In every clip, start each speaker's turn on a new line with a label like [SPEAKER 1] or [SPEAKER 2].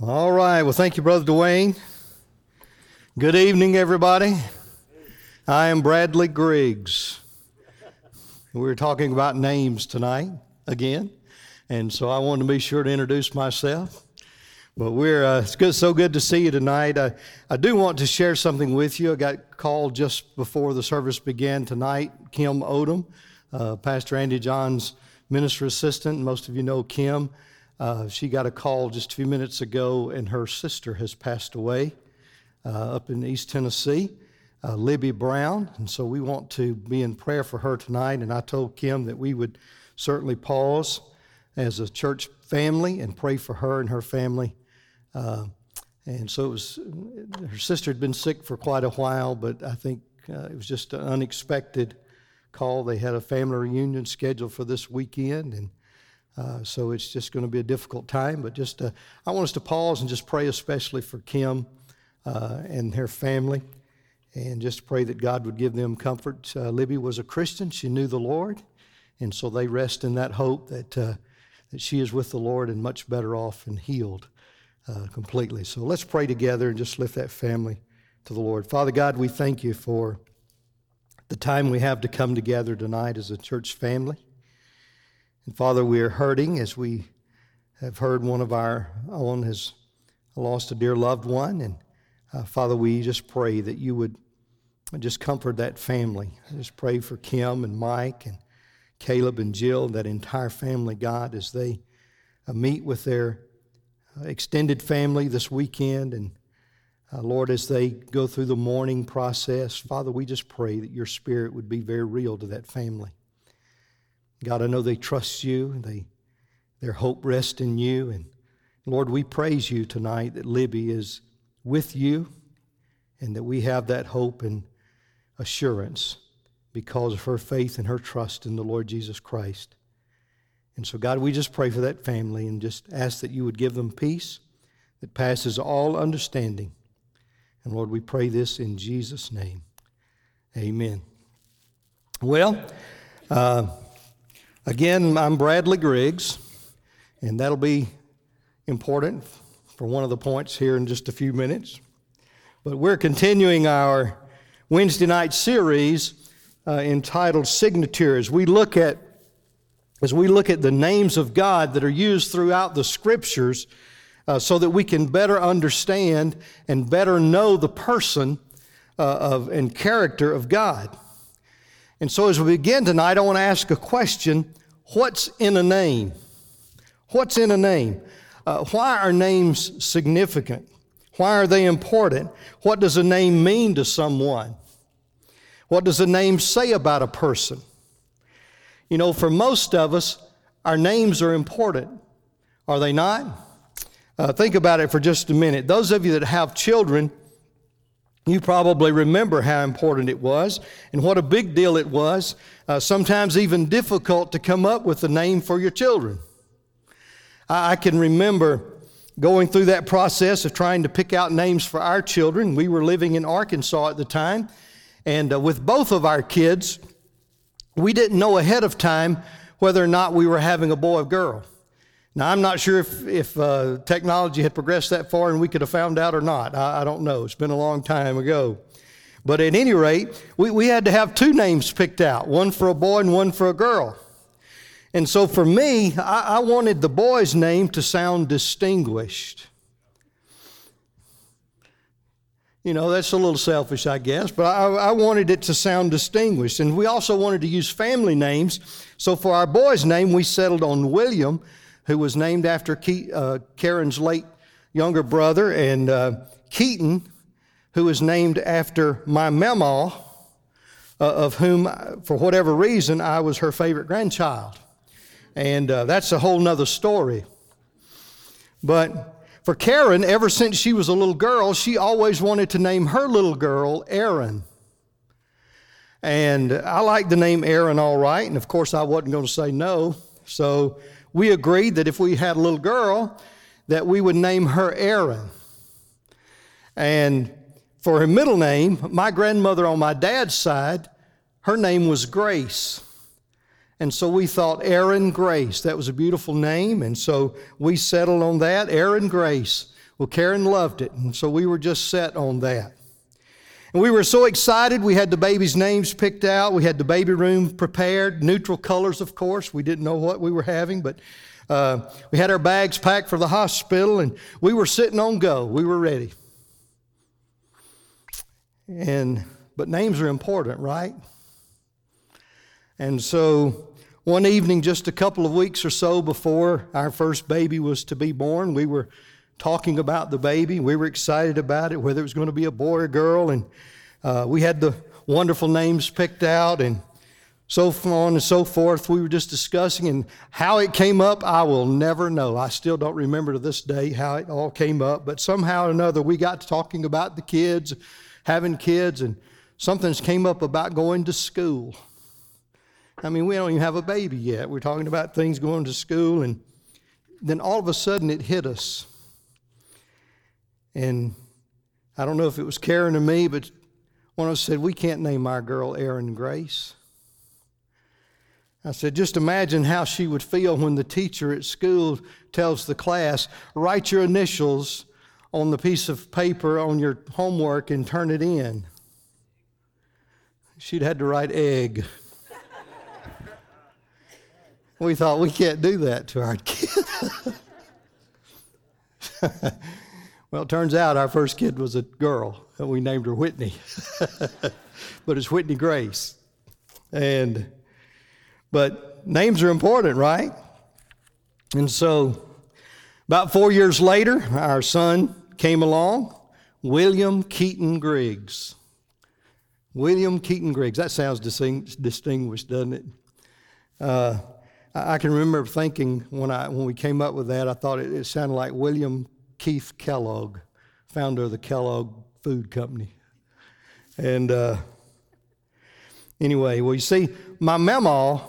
[SPEAKER 1] All right. Well, thank you, Brother Dwayne. Good evening, everybody. I am Bradley Griggs. We're talking about names tonight again, and so I wanted to be sure to introduce myself. But we're uh, it's good, so good to see you tonight. I, I do want to share something with you. I got called just before the service began tonight. Kim Odom, uh, Pastor Andy John's minister assistant. Most of you know Kim. Uh, she got a call just a few minutes ago, and her sister has passed away uh, up in East Tennessee, uh, Libby Brown. And so we want to be in prayer for her tonight. And I told Kim that we would certainly pause as a church family and pray for her and her family. Uh, and so it was, her sister had been sick for quite a while, but I think uh, it was just an unexpected call. They had a family reunion scheduled for this weekend, and uh, so it's just going to be a difficult time, but just uh, I want us to pause and just pray especially for Kim uh, and her family, and just pray that God would give them comfort. Uh, Libby was a Christian; she knew the Lord, and so they rest in that hope that uh, that she is with the Lord and much better off and healed uh, completely. So let's pray together and just lift that family to the Lord. Father God, we thank you for the time we have to come together tonight as a church family. And Father, we are hurting as we have heard one of our own has lost a dear loved one. And uh, Father, we just pray that you would just comfort that family. I just pray for Kim and Mike and Caleb and Jill, that entire family, God, as they uh, meet with their uh, extended family this weekend. And uh, Lord, as they go through the mourning process, Father, we just pray that your spirit would be very real to that family. God, I know they trust you. They, their hope rests in you. And Lord, we praise you tonight that Libby is with you and that we have that hope and assurance because of her faith and her trust in the Lord Jesus Christ. And so, God, we just pray for that family and just ask that you would give them peace that passes all understanding. And Lord, we pray this in Jesus' name. Amen. Well, uh, Again, I'm Bradley Griggs, and that'll be important for one of the points here in just a few minutes. But we're continuing our Wednesday night series uh, entitled Signatures. We look at as we look at the names of God that are used throughout the scriptures uh, so that we can better understand and better know the person uh, of, and character of God. And so, as we begin tonight, I want to ask a question What's in a name? What's in a name? Uh, why are names significant? Why are they important? What does a name mean to someone? What does a name say about a person? You know, for most of us, our names are important, are they not? Uh, think about it for just a minute. Those of you that have children, you probably remember how important it was and what a big deal it was, uh, sometimes even difficult to come up with a name for your children. I, I can remember going through that process of trying to pick out names for our children. We were living in Arkansas at the time, and uh, with both of our kids, we didn't know ahead of time whether or not we were having a boy or girl. Now, I'm not sure if, if uh, technology had progressed that far and we could have found out or not. I, I, don't know. It's been a long time ago. But at any rate, we, we had to have two names picked out one for a boy and one for a girl. And so for me, I, I wanted the boy's name to sound distinguished. You know, that's a little selfish, I guess, but I, I, wanted it to sound distinguished. And we also wanted to use family names. So for our boy's name, we settled on William who was named after Ke- uh, Karen's late younger brother, and uh, Keaton, who was named after my mama, uh, of whom, for whatever reason, I was her favorite grandchild. And uh, that's a whole nother story. But for Karen, ever since she was a little girl, she always wanted to name her little girl Erin. And I liked the name Erin all right, and of course I wasn't going to say no. So we agreed that if we had a little girl, that we would name her Erin. And for her middle name, my grandmother on my dad's side, her name was Grace. And so we thought Erin Grace. That was a beautiful name. And so we settled on that, Erin Grace. Well, Karen loved it, and so we were just set on that. And we were so excited. We had the babies' names picked out. We had the baby room prepared, neutral colors, of course. We didn't know what we were having, but uh, we had our bags packed for the hospital, and we were sitting on go. We were ready. And but names are important, right? And so one evening, just a couple of weeks or so before our first baby was to be born, we were talking about the baby. We were excited about it, whether it was going to be a boy or girl, and uh, we had the wonderful names picked out, and so on and so forth. We were just discussing, and how it came up, I will never know. I still don't remember to this day how it all came up, but somehow or another, we got to talking about the kids, having kids, and something came up about going to school. I mean, we don't even have a baby yet. We're talking about things going to school, and then all of a sudden it hit us. And I don't know if it was Karen or me, but one of us said, We can't name our girl Erin Grace. I said, just imagine how she would feel when the teacher at school tells the class, write your initials on the piece of paper on your homework and turn it in. She'd had to write egg. we thought we can't do that to our kid. Well, it turns out our first kid was a girl, and we named her Whitney. but it's Whitney Grace. And but names are important, right? And so about four years later, our son came along, William Keaton Griggs. William Keaton Griggs. That sounds distinguished, doesn't it? Uh, I can remember thinking when I when we came up with that, I thought it, it sounded like William Keith Kellogg, founder of the Kellogg Food Company. And uh, anyway, well, you see, my mama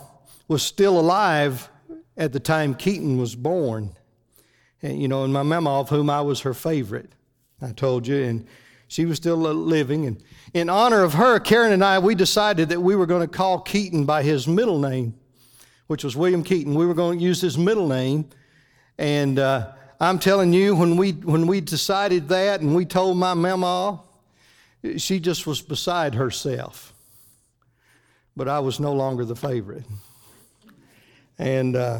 [SPEAKER 1] was still alive at the time Keaton was born. And, you know, and my mama, of whom I was her favorite, I told you, and she was still living. And in honor of her, Karen and I, we decided that we were going to call Keaton by his middle name, which was William Keaton. We were going to use his middle name. And uh, I'm telling you, when we, when we decided that and we told my mama, she just was beside herself. But I was no longer the favorite. And, uh,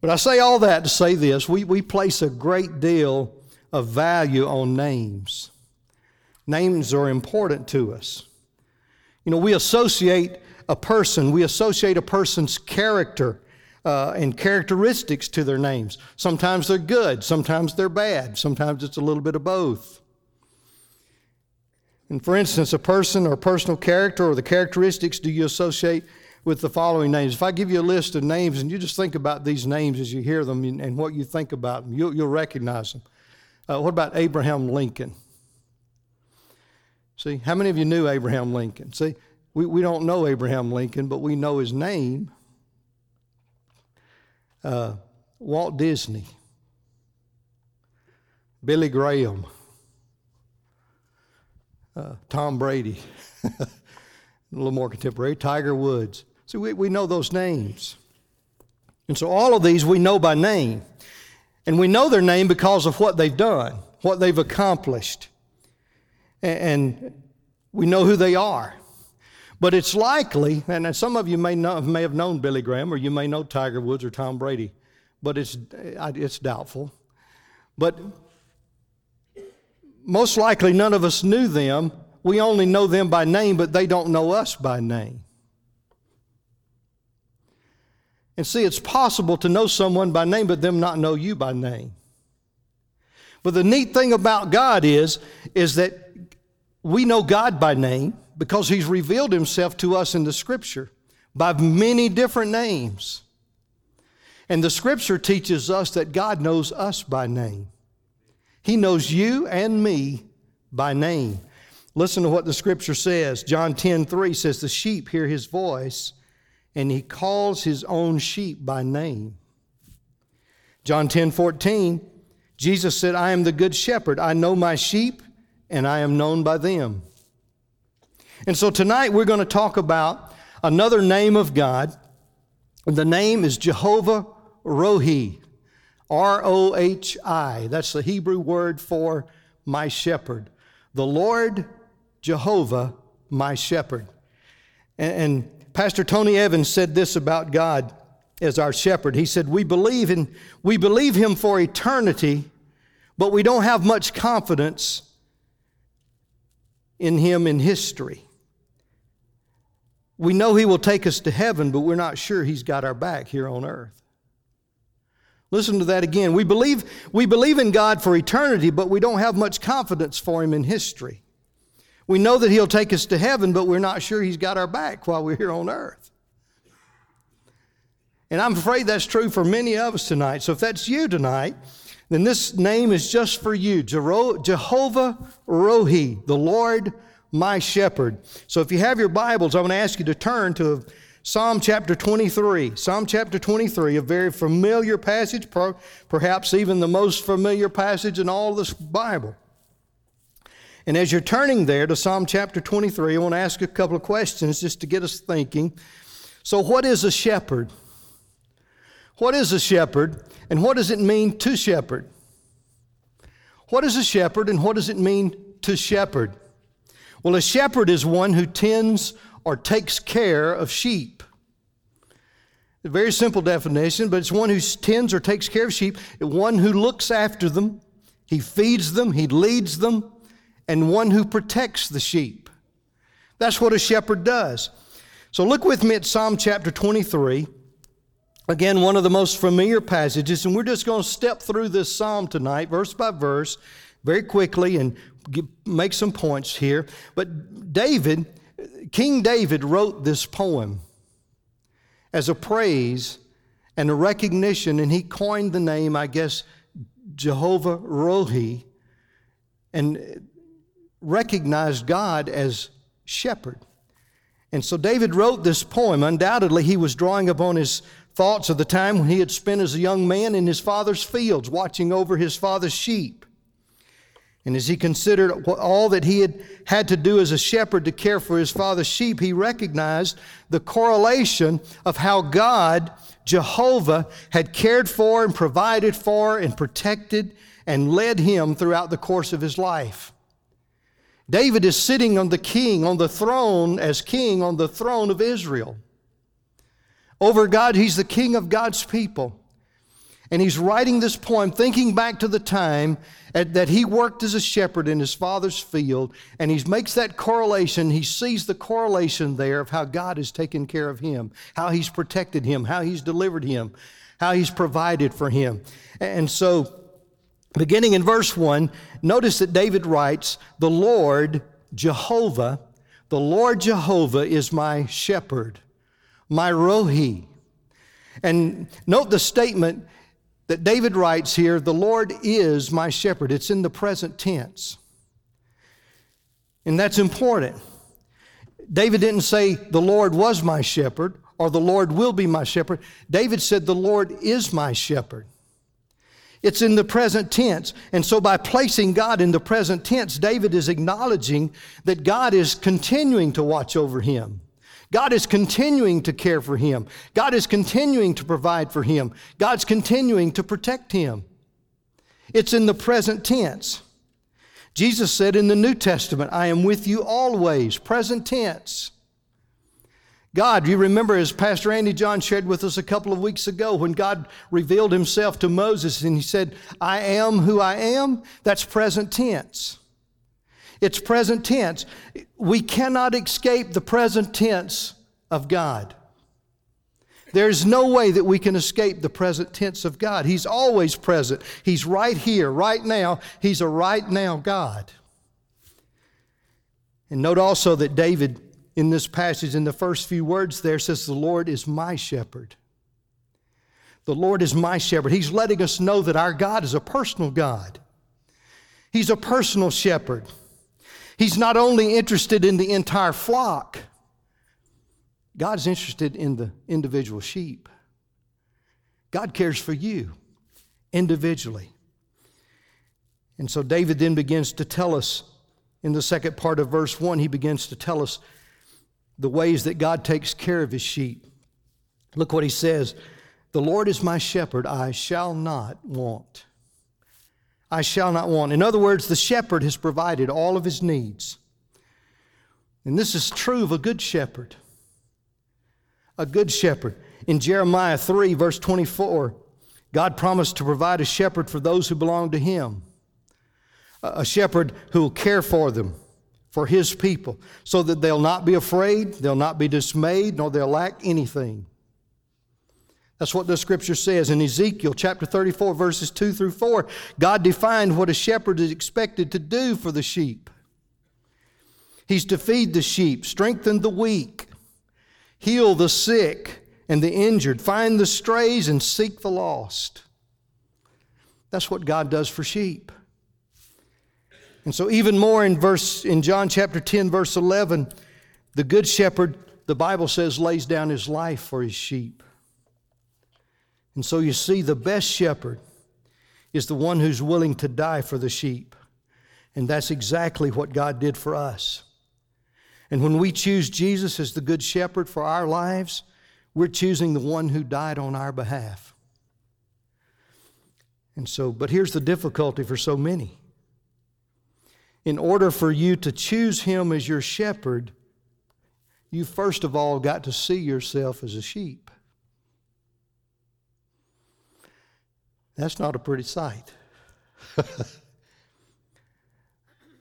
[SPEAKER 1] but I say all that to say this we, we place a great deal of value on names. Names are important to us. You know, we associate a person, we associate a person's character uh, and characteristics to their names. Sometimes they're good, sometimes they're bad, sometimes it's a little bit of both. And for instance, a person or personal character or the characteristics do you associate with the following names? If I give you a list of names and you just think about these names as you hear them and, what you think about them, you'll, you'll recognize them. Uh, what about Abraham Lincoln? See, how many of you knew Abraham Lincoln? See, we, we don't know Abraham Lincoln, but we know his name uh, Walt Disney, Billy Graham, uh, Tom Brady, a little more contemporary, Tiger Woods. See, we, we know those names. And so all of these we know by name. And we know their name because of what they've done, what they've accomplished. And, and we know who they are. But it's likely, and some of you may, know, may have known Billy Graham, or you may know Tiger Woods or Tom Brady, but it's, it's doubtful. But most likely, none of us knew them. We only know them by name, but they don't know us by name. And see, it's possible to know someone by name, but them not know you by name. But the neat thing about God is, is that we know God by name because He's revealed Himself to us in the Scripture by many different names. And the Scripture teaches us that God knows us by name. He knows you and me by name. Listen to what the Scripture says. John 10 3 says, The sheep hear His voice, and He calls His own sheep by name. John 10 14, Jesus said, I am the good shepherd. I know my sheep, and I am known by them. And so tonight we're going to talk about another name of God. The name is Jehovah Rohi, R O H I. That's the Hebrew word for my shepherd. The Lord Jehovah, my shepherd. And, and Pastor Tony Evans said this about God as our shepherd. He said, We believe in we believe him for eternity, but we don't have much confidence in him in history. We know he will take us to heaven, but we're not sure he's got our back here on earth. Listen to that again. We believe, we believe in God for eternity, but we don't have much confidence for him in history. We know that he'll take us to heaven, but we're not sure he's got our back while we're here on earth. And I'm afraid that's true for many of us tonight. So if that's you tonight, then this name is just for you Jehovah Rohi, the Lord my shepherd. So if you have your Bibles, I'm going to ask you to turn to Psalm chapter 23. Psalm chapter 23, a very familiar passage, perhaps even the most familiar passage in all this Bible. And as you're turning there to Psalm chapter 23, I want to ask a couple of questions just to get us thinking. So, what is a shepherd? What is a shepherd, and what does it mean to shepherd? What is a shepherd, and what does it mean to shepherd? Well, a shepherd is one who tends or takes care of sheep. A very simple definition, but it's one who tends or takes care of sheep, one who looks after them, he feeds them, he leads them, and one who protects the sheep. That's what a shepherd does. So look with me at Psalm chapter 23. Again, one of the most familiar passages, and we're just going to step through this psalm tonight, verse by verse, very quickly, and make some points here. But David, King David wrote this poem as a praise and a recognition, and he coined the name, I guess, Jehovah Rohi, and recognized God as shepherd. And so David wrote this poem. Undoubtedly, he was drawing upon his thoughts of the time when he had spent as a young man in his father's fields, watching over his father's sheep. And as he considered all that he had had to do as a shepherd to care for his father's sheep, he recognized the correlation of how God, Jehovah, had cared for and provided for and protected and led him throughout the course of his life. David is sitting on the king, on the throne, as king on the throne of Israel. Over God, he's the king of God's people. And he's writing this poem thinking back to the time at, that he worked as a shepherd in his father's field. And he makes that correlation. He sees the correlation there of how God has taken care of him, how he's protected him, how he's delivered him, how he's provided for him. And so, beginning in verse 1, notice that David writes, The Lord Jehovah, the Lord Jehovah is my shepherd, my Rohi. And note the statement that David writes here, The Lord is my shepherd. It's in the present tense. And that's important. David didn't say, The Lord was my shepherd or the Lord will be my shepherd. David said, The Lord is my shepherd. It's in the present tense. And so, by placing God in the present tense, David is acknowledging that God is continuing to watch over him. God is continuing to care for him. God is continuing to provide for him. God's continuing to protect him. It's in the present tense. Jesus said in the New Testament, I am with you always, present tense. God, you remember as Pastor Andy John shared with us a couple of weeks ago when God revealed himself to Moses and he said, I am who I am? That's present tense. It's present tense. We cannot escape the present tense of God. There's no way that we can escape the present tense of God. He's always present. He's right here, right now. He's a right now God. And note also that David, in this passage, in the first few words there, says, The Lord is my shepherd. The Lord is my shepherd. He's letting us know that our God is a personal God, He's a personal shepherd. He's not only interested in the entire flock, God's interested in the individual sheep. God cares for you individually. And so David then begins to tell us in the second part of verse 1, he begins to tell us the ways that God takes care of his sheep. Look what he says The Lord is my shepherd, I shall not want. I shall not want. In other words, the shepherd has provided all of his needs. And this is true of a good shepherd. A good shepherd. In Jeremiah 3, verse 24, God promised to provide a shepherd for those who belong to him, a shepherd who will care for them, for his people, so that they'll not be afraid, they'll not be dismayed, nor they'll lack anything. That's what the scripture says. In Ezekiel chapter 34, verses 2 through 4, God defined what a shepherd is expected to do for the sheep. He's to feed the sheep, strengthen the weak, heal the sick and the injured, find the strays, and seek the lost. That's what God does for sheep. And so, even more in verse in John chapter 10, verse 11, the good shepherd, the Bible says, lays down his life for his sheep. And so you see, the best shepherd is the one who's willing to die for the sheep. And that's exactly what God did for us. And when we choose Jesus as the good shepherd for our lives, we're choosing the one who died on our behalf. And so, but here's the difficulty for so many. In order for you to choose him as your shepherd, you first of all got to see yourself as a sheep. That's not a pretty sight.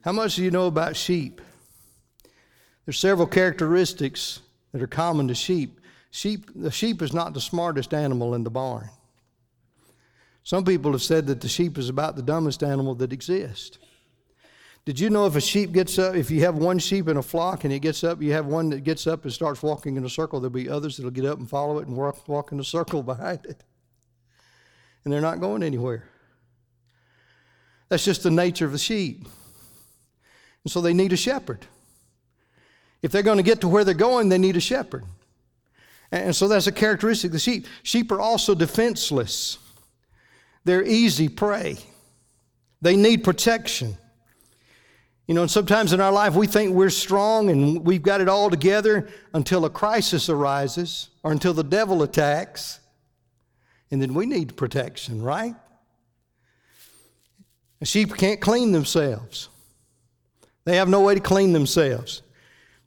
[SPEAKER 1] How much do you know about sheep? There's several characteristics that are common to sheep. Sheep, the sheep is not the smartest animal in the barn. Some people have said that the sheep is about the dumbest animal that exists. Did you know if a sheep gets up, if you have one sheep in a flock and it gets up, you have one that gets up and starts walking in a circle, there'll be others that'll get up and follow it and walk, walk in a circle behind it. And they're not going anywhere. That's just the nature of the sheep. And so they need a shepherd. If they're going to get to where they're going, they need a shepherd. And so that's a characteristic of the sheep. Sheep are also defenseless, they're easy prey, they need protection. You know, and sometimes in our life we think we're strong and we've got it all together until a crisis arises or until the devil attacks. And then we need protection, right? sheep can't clean themselves. They have no way to clean themselves.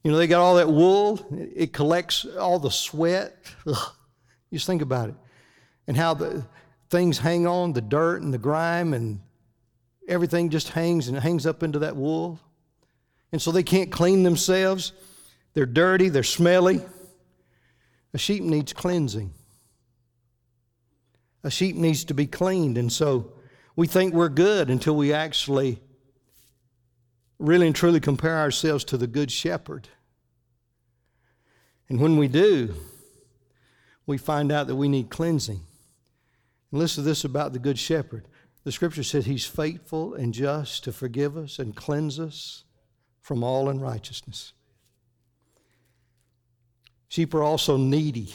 [SPEAKER 1] You know, they got all that wool, it collects all the sweat. Ugh. Just think about it. And how the things hang on, the dirt and the grime, and everything just hangs and hangs up into that wool. And so they can't clean themselves. They're dirty, they're smelly. A sheep needs cleansing. A sheep needs to be cleaned. And so we think we're good until we actually really and truly compare ourselves to the Good Shepherd. And when we do, we find out that we need cleansing. And listen to this about the Good Shepherd. The scripture says he's faithful and just to forgive us and cleanse us from all unrighteousness. Sheep are also needy.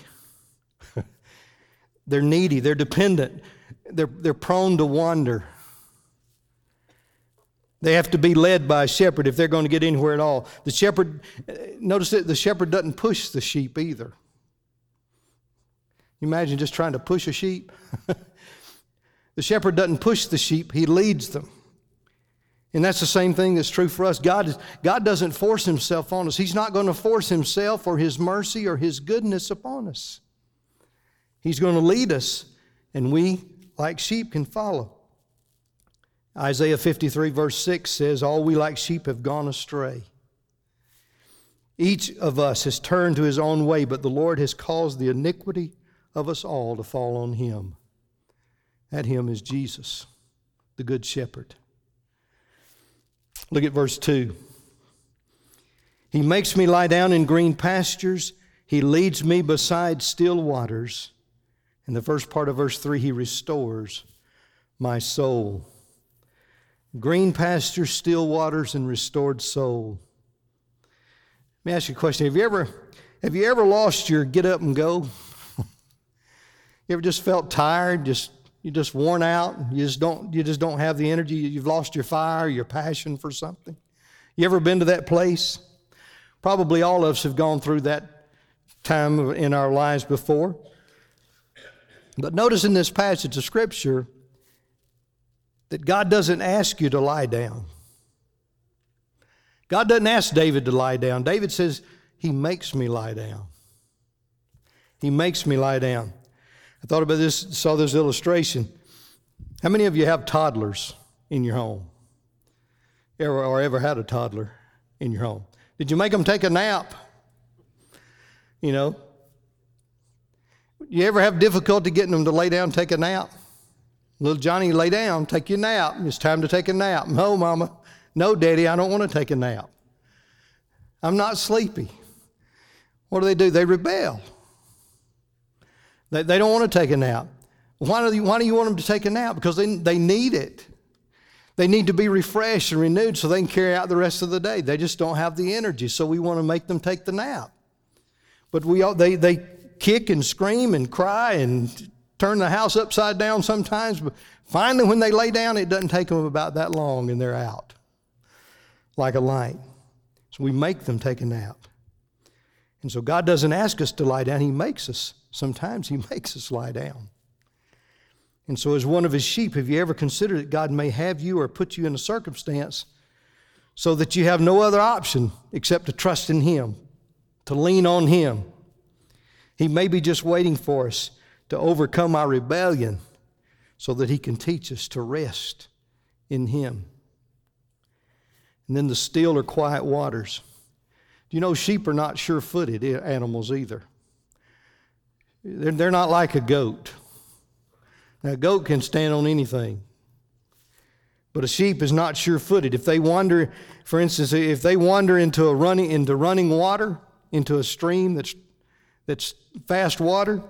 [SPEAKER 1] they're needy, they're dependent, they're, they're prone to wander. They have to be led by a shepherd if they're going to get anywhere at all. The shepherd, notice that the shepherd doesn't push the sheep either. You imagine just trying to push a sheep? the shepherd doesn't push the sheep, he leads them. And that's the same thing that's true for us. God, is, God doesn't force himself on us. He's not going to force himself or his mercy or his goodness upon us. He's going to lead us, and we, like sheep, can follow. Isaiah 53, verse 6 says, All we like sheep have gone astray. Each of us has turned to his own way, but the Lord has caused the iniquity of us all to fall on him. That him is Jesus, the Good Shepherd. Look at verse 2. He makes me lie down in green pastures. He leads me beside still waters. In the first part of verse 3, he restores my soul green pastures, still waters, and restored soul. Let me ask you a question. Have you ever, have you ever lost your get up and go? you ever just felt tired, just you just worn out, you just don't you just don't have the energy, you've lost your fire, your passion for something? You ever been to that place? Probably all of us have gone through that time in our lives before. But notice in this passage of Scripture that God doesn't ask you to lie down. God doesn't ask David to lie down. David says, He makes me lie down. He makes me lie down. I thought about this, saw this illustration. How many of you have toddlers in your home? Ever, or ever had a toddler in your home? Did you make them take a nap? You know? You ever have difficulty getting them to lay down take a nap? Little Johnny, lay down, take your nap. It's time to take a nap. No, Mama. No, Daddy, I don't want to take a nap. I'm not sleepy. What do they do? They rebel. They, they don't want to take a nap. Why do, you, why do you want them to take a nap? Because they, they need it. They need to be refreshed and renewed so they can carry out the rest of the day. They just don't have the energy, so we want to make them take the nap. But we they, they kick and scream and cry and turn the house upside down sometimes, but finally, when they lay down, it doesn't take them about that long and they're out like a light. So we make them take a nap. And so God doesn't ask us to lie down, He makes us. Sometimes He makes us lie down. And so, as one of His sheep, have you ever considered that God may have you or put you in a circumstance so that you have no other option except to trust in Him, to lean on Him? He may be just waiting for us to overcome our rebellion so that He can teach us to rest in Him. And then the still or quiet waters. Do you know sheep are not sure footed animals either? They're, not like a goat. Now, a goat can stand on anything. But a sheep is not sure footed. If they wander, for instance, if they wander into a running into running water, into a stream that's that's fast water,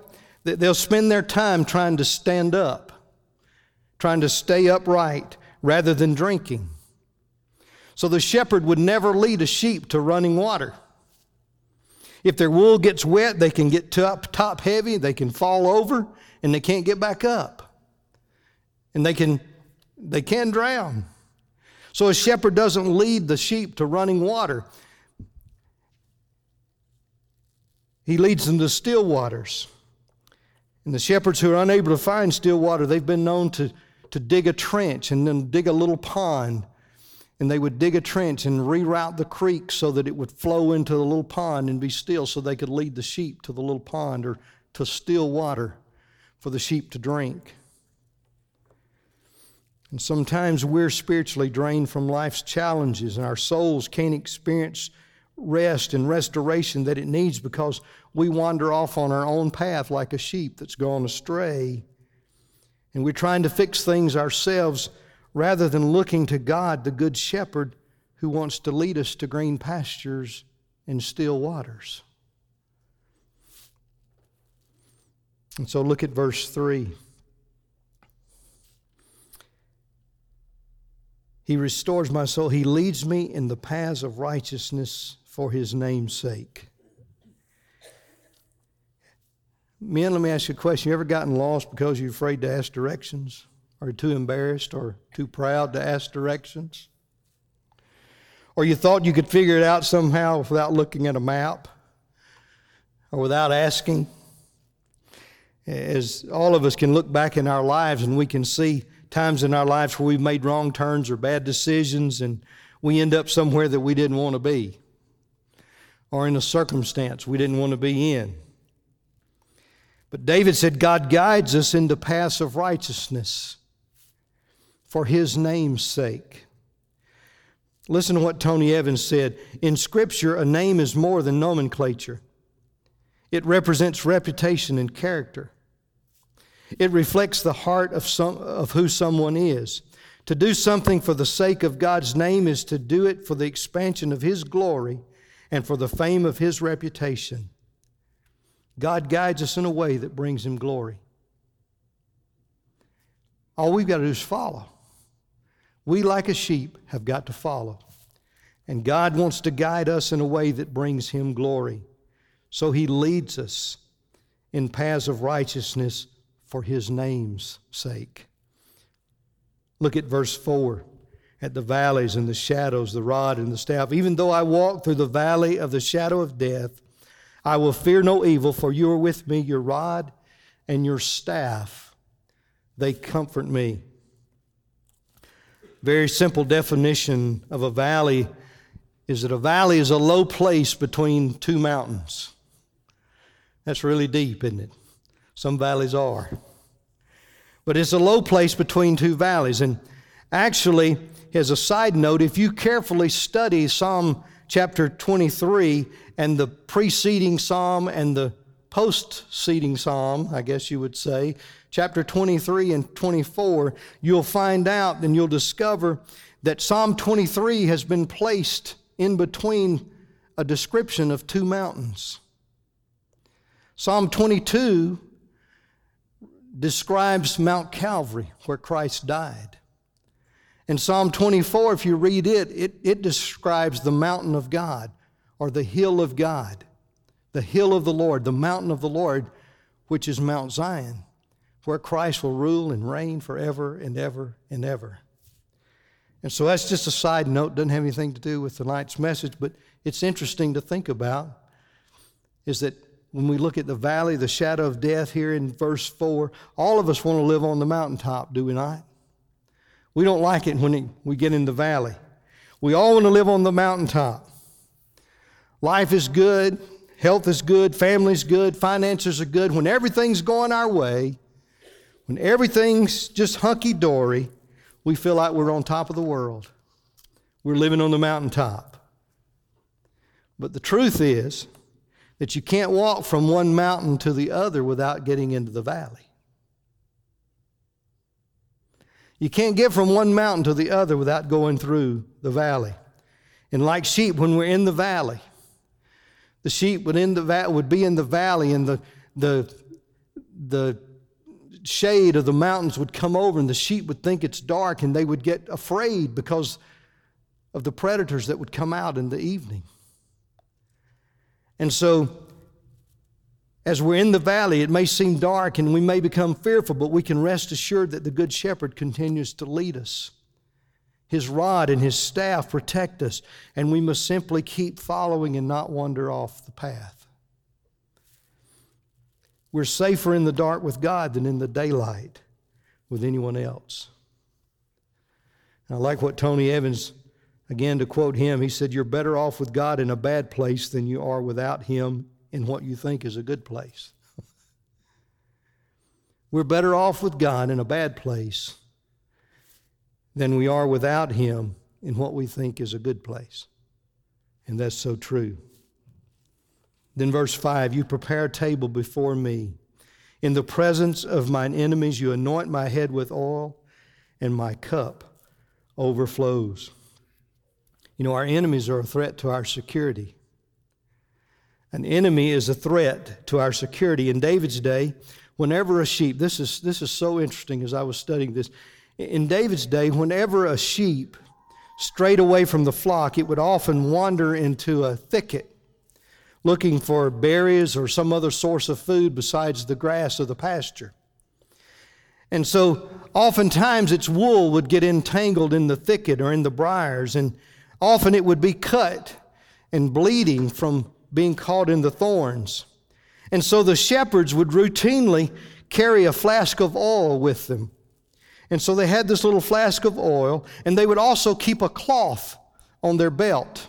[SPEAKER 1] they'll spend their time trying to stand up, trying to stay upright rather than drinking. So the shepherd would never lead a sheep to running water. If their wool gets wet, they can get top, top heavy, they can fall over, and they can't get back up. And they can, they can drown. So a shepherd doesn't lead the sheep to running water. He leads them to still waters. And the shepherds who are unable to find still water, they've been known to, to dig a trench and then dig a little pond. And they would dig a trench and reroute the creek so that it would flow into the little pond and be still so they could lead the sheep to the little pond or to still water for the sheep to drink. And sometimes we're spiritually drained from life's challenges and our souls can't experience rest and restoration that it needs because we wander off on our own path like a sheep that's gone astray. And we're trying to fix things ourselves rather than looking to God, the Good Shepherd, who wants to lead us to green pastures and still waters. And so look at verse 3. He restores my soul. He leads me in the paths of righteousness for his name's sake. Men, let me ask you a question. You ever gotten lost because you're afraid to ask directions? Or too embarrassed or too proud to ask directions? Or you thought you could figure it out somehow without looking at a map or without asking? As all of us can look back in our lives and we can see times in our lives where we've made wrong turns or bad decisions and we end up somewhere that we didn't want to be or in a circumstance we didn't want to be in. But David said, God guides us into paths of righteousness for his name's sake. Listen to what Tony Evans said. In Scripture, a name is more than nomenclature, it represents reputation and character. It reflects the heart of, some, of who someone is. To do something for the sake of God's name is to do it for the expansion of His glory and for the fame of his reputation. God guides us in a way that brings him glory. All we've got to do is follow. We, like a sheep, have got to follow. And God wants to guide us in a way that brings him glory. So he leads us in paths of righteousness for his name's sake. Look at verse 4 at the valleys and the shadows, the rod and the staff. Even though I walk through the valley of the shadow of death, I will fear no evil, for you are with me, your rod and your staff, they comfort me. Very simple definition of a valley is that a valley is a low place between two mountains. That's really deep, isn't it? Some valleys are. But it's a low place between two valleys. And actually, as a side note, if you carefully study Psalm chapter 23 and the preceding psalm and the post-seating psalm, I guess you would say, chapter 23 and 24, you'll find out and you'll discover that Psalm 23 has been placed in between a description of two mountains. Psalm 22 describes Mount Calvary, where Christ died. In Psalm 24, if you read it, it, it describes the mountain of God or the hill of God, the hill of the Lord, the mountain of the Lord, which is Mount Zion, where Christ will rule and reign forever and ever and ever. And so that's just a side note, doesn't have anything to do with tonight's message, but it's interesting to think about is that when we look at the valley, the shadow of death here in verse 4, all of us want to live on the mountaintop, do we not? We don't like it when we get in the valley. We all want to live on the mountaintop. Life is good, health is good, family's good, finances are good. When everything's going our way, when everything's just hunky dory, we feel like we're on top of the world. We're living on the mountaintop. But the truth is that you can't walk from one mountain to the other without getting into the valley. You can't get from one mountain to the other without going through the valley. And like sheep, when we're in the valley, the sheep would, in the va- would be in the valley, and the, the, the shade of the mountains would come over, and the sheep would think it's dark, and they would get afraid because of the predators that would come out in the evening. And so as we're in the valley, it may seem dark and we may become fearful, but we can rest assured that the Good Shepherd continues to lead us. His rod and his staff protect us, and we must simply keep following and not wander off the path. We're safer in the dark with God than in the daylight with anyone else. And I like what Tony Evans, again to quote him, he said, You're better off with God in a bad place than you are without Him in what you think is a good place. We're better off with God in a bad place than we are without Him in what we think is a good place. And that's so true. Then, verse 5 You prepare a table before me. In the presence of mine enemies, you anoint my head with oil, and my cup overflows. You know, our enemies are a threat to our security. An enemy is a threat to our security. In David's day, whenever a sheep, this is, this is so interesting as I was studying this. In David's day, whenever a sheep strayed away from the flock, it would often wander into a thicket looking for berries or some other source of food besides the grass of the pasture. And so oftentimes its wool would get entangled in the thicket or in the briars, and often it would be cut and bleeding from being caught in the thorns. And so the shepherds would routinely carry a flask of oil with them. And so they had this little flask of oil, and they would also keep a cloth on their belt.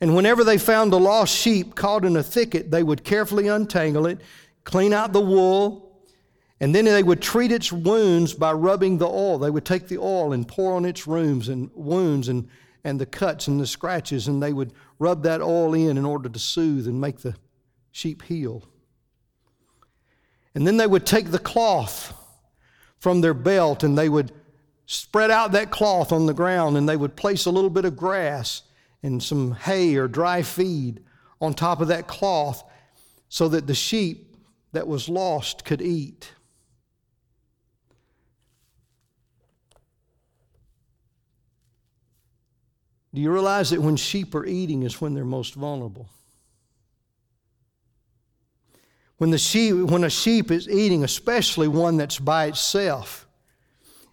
[SPEAKER 1] And whenever they found a lost sheep caught in a thicket, they would carefully untangle it, clean out the wool, and then they would treat its wounds by rubbing the oil. They would take the oil and pour on its rooms and wounds and, and the cuts and the scratches, and they would rub that oil in in order to soothe and make the sheep heal. And then they would take the cloth from their belt and they would spread out that cloth on the ground and they would place a little bit of grass and some hay or dry feed on top of that cloth so that the sheep that was lost could eat. Do you realize that when sheep are eating is when they're most vulnerable? When, the sheep, when a sheep is eating, especially one that's by itself,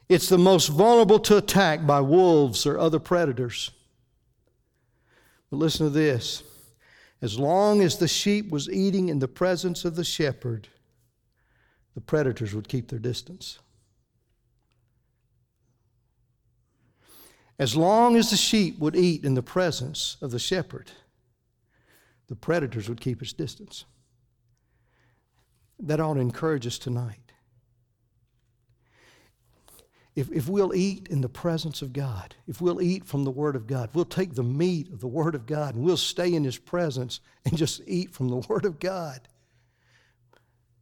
[SPEAKER 1] it's the most vulnerable to attack by wolves or other predators. But listen to this as long as the sheep was eating in the presence of the shepherd, the predators would keep their distance. As long as the sheep would eat in the presence of the shepherd, the predators would keep its distance. That ought to encourage us tonight. If, if we'll eat in the presence of God, if we'll eat from the Word of God, we'll take the meat of the Word of God and we'll stay in His presence and just eat from the Word of God.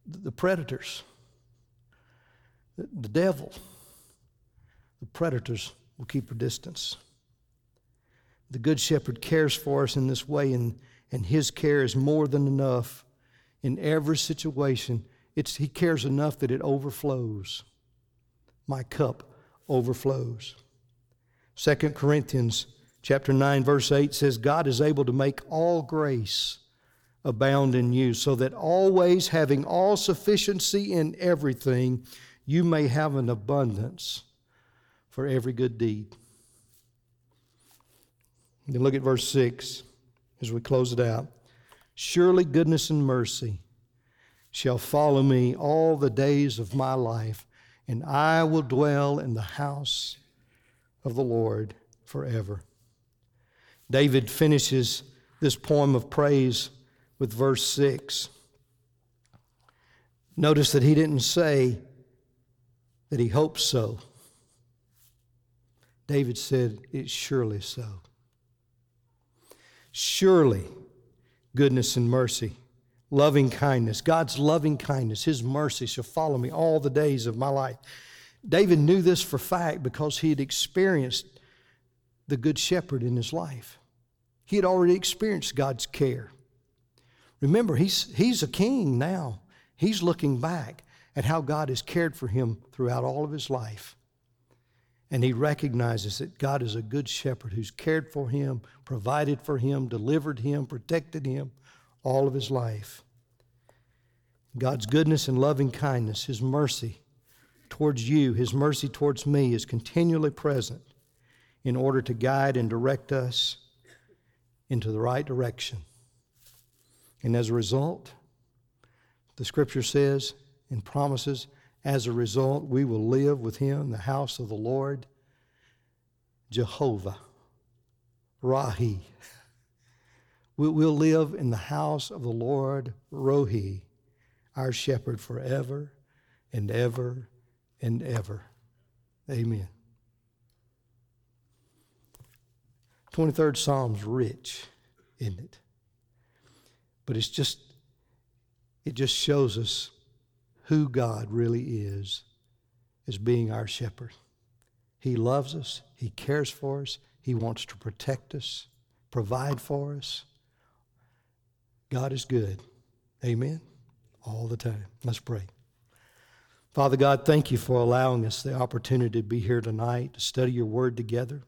[SPEAKER 1] The predators, the devil, the predators will keep a distance. The Good Shepherd cares for us in this way, and, and His care is more than enough in every situation. It's, he cares enough that it overflows. My cup overflows. 2 Corinthians chapter 9 verse 8 says God is able to make all grace abound in you so that always having all sufficiency in everything you may have an abundance for every good deed. Then look at verse 6 as we close it out. Surely goodness and mercy shall follow me all the days of my life, and I will dwell in the house of the Lord forever. David finishes this poem of praise with verse 6. Notice that he didn't say that he hopes so. David said, It's surely so. Surely goodness and mercy, loving kindness, God's loving kindness, His mercy shall follow me all the days of my life. David knew this for fact because he had experienced the Good Shepherd in his life. He had already experienced God's care. Remember, he's, he's a king now. He's looking back at how God has cared for him throughout all of his life. And he recognizes that God is a good shepherd who's cared for him, provided for him, delivered him, protected him all of his life. God's goodness and loving kindness, his mercy towards you, his mercy towards me is continually present in order to guide and direct us into the right direction. And as a result, the scripture says and promises as a result, we will live with him in the house of the Lord, Jehovah, Rohi. We'll live in the house of the Lord, Rohi, our shepherd forever and ever and ever. Amen. 23rd Psalm's rich, isn't it? But it's just, it just shows us who God really is as being our shepherd. He loves us, He cares for us, He wants to protect us, provide for us. God is good. Amen. All the time. Let's pray. Father God, thank you for allowing us the opportunity to be here tonight to study your word together.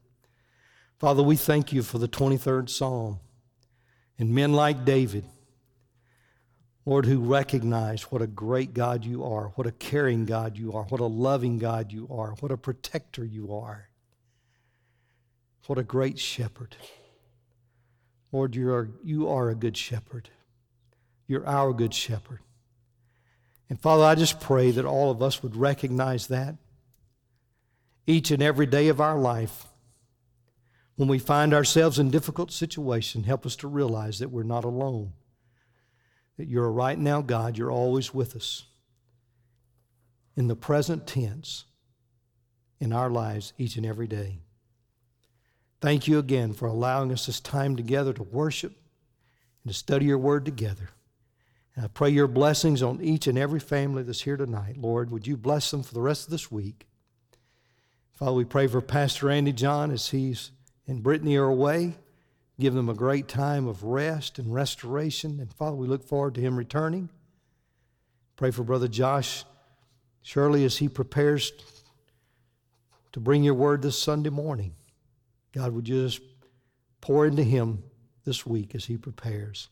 [SPEAKER 1] Father, we thank you for the 23rd Psalm and men like David Lord, who recognize what a great God you are, what a caring God you are, what a loving God you are, what a protector you are, what a great shepherd. Lord, you are, you are a good shepherd. You're our good shepherd. And Father, I just pray that all of us would recognize that each and every day of our life. When we find ourselves in difficult situation, help us to realize that we're not alone that you're right now God, you're always with us. In the present tense, in our lives each and every day. Thank you again for allowing us this time together to worship and to study your word together. And I pray your blessings on each and every family that's here tonight. Lord, would you bless them for the rest of this week? Father, we pray for Pastor Andy John as he's and Brittany are away. Give them a great time of rest and restoration. And Father, we look forward to him returning. Pray for Brother Josh Surely, as he prepares to bring your word this Sunday morning. God, would just pour into him this week as he prepares.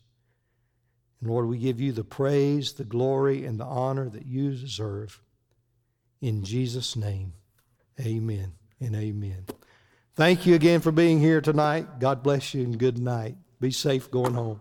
[SPEAKER 1] And Lord, we give you the praise, the glory, and the honor that you deserve. In Jesus' name, amen and amen. Thank you again for being here tonight. God bless you and good night. Be safe going home.